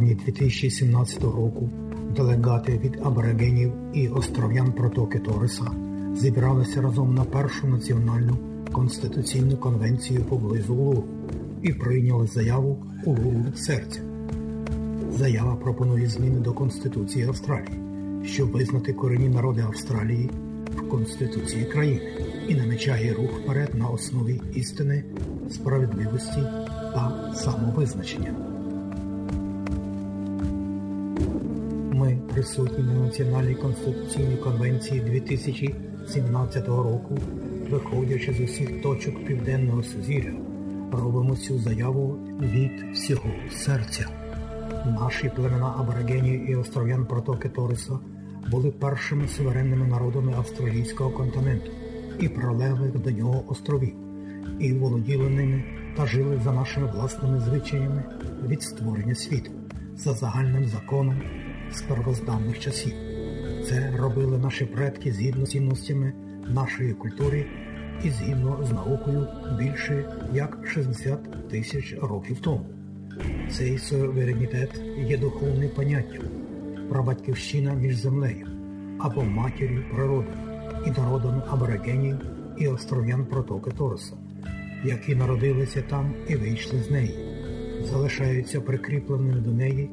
травні 2017 року делегати від аборигенів і остров'ян протоки Ториса зібралися разом на першу національну конституційну конвенцію поблизу Улуру і прийняли заяву Улуру від серця. Заява пропонує зміни до Конституції Австралії, щоб визнати корінні народи Австралії в Конституції країни і намічає рух вперед на основі істини, справедливості та самовизначення. Присутні на Національній конституційній конвенції 2017 року, виходячи з усіх точок південного сузір'я, робимо цю заяву від всього серця. Наші племена аборигенів і остров'ян протоки Ториса були першими суверенними народами австралійського континенту і прилеглих до нього островів, і володіли ними та жили за нашими власними звичаями від створення світу, за загальним законом з часів. Це робили наші предки згідно з цінностями нашої культури і згідно з наукою більше як 60 тисяч років тому. Цей суверенітет є духовним поняттям, прабатьківщина між землею або матір'ю природи і народами аборигенів і остров'ян протоки Тороса, які народилися там і вийшли з неї, залишаються прикріпленими до неї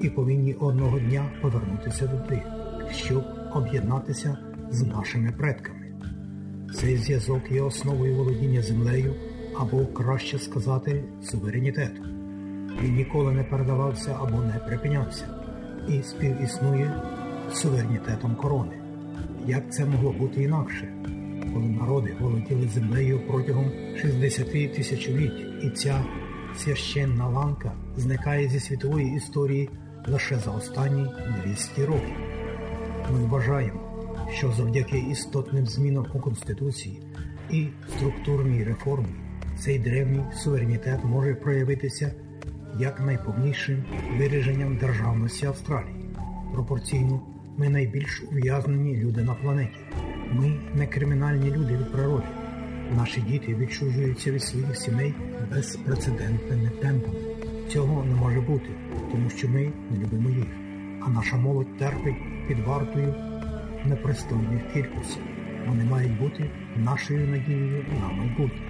і повинні одного дня повернутися туди, щоб об'єднатися з нашими предками. Цей зв'язок є основою володіння землею або, краще сказати, суверенітету. Він ніколи не передавався або не припинявся і співіснує з суверенітетом корони. Як це могло бути інакше, коли народи володіли землею протягом 60 тисячоліть, і ця священна ланка зникає зі світової історії лише за останні 200 років. Ми вважаємо, що завдяки істотним змінам у Конституції і структурній реформі цей древній суверенітет може проявитися як найповнішим вираженням державності Австралії. Пропорційно ми найбільш ув'язнені люди на планеті. Ми не кримінальні люди від природи. Наші діти відчужуються від своїх сімей безпрецедентними темпами. Цього не може бути, тому що ми не любимо їх, а наша молодь терпить під вартою непристойних кількостей. Вони мають бути нашою надією на майбутнє.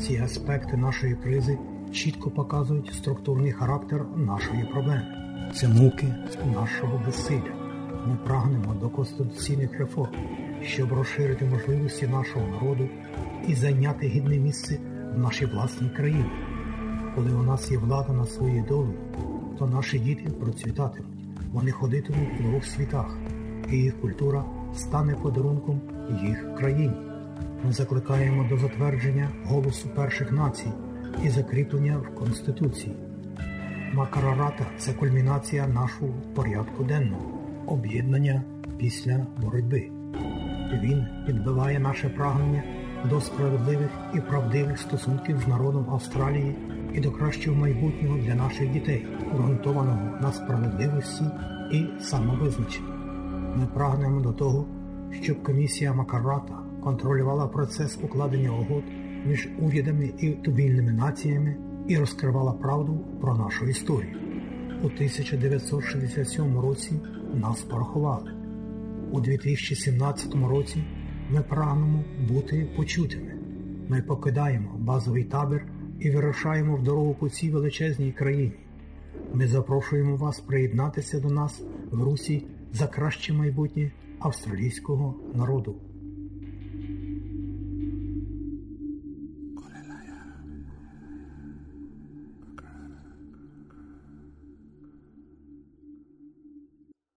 Ці аспекти нашої кризи чітко показують структурний характер нашої проблеми. Це муки нашого безсилля. Ми прагнемо до конституційних реформ, щоб розширити можливості нашого народу і зайняти гідне місце в нашій власній країні. Коли у нас є влада над своєю долею, то наші діти процвітатимуть. Вони ходитимуть в двох світах, і їх культура стане подарунком їх країні. Ми закликаємо до затвердження голосу перших націй і закріплення в Конституції. Макарарата це кульмінація нашого порядку денного, об'єднання після боротьби. Він підбиває наше прагнення до справедливих і правдивих стосунків з народом Австралії і до кращого майбутнього для наших дітей, ґрунтованого на справедливості і самовизначенні. Ми прагнемо до того, щоб комісія Макарата контролювала процес укладення угод між урядами і тубільними націями і розкривала правду про нашу історію. У 1967 році нас порахували. У 2017 році ми прагнемо бути почутими. Ми покидаємо базовий табір і вирушаємо в дорогу по цій величезній країні. Ми запрошуємо вас приєднатися до нас в Русі за краще майбутнє австралійського народу.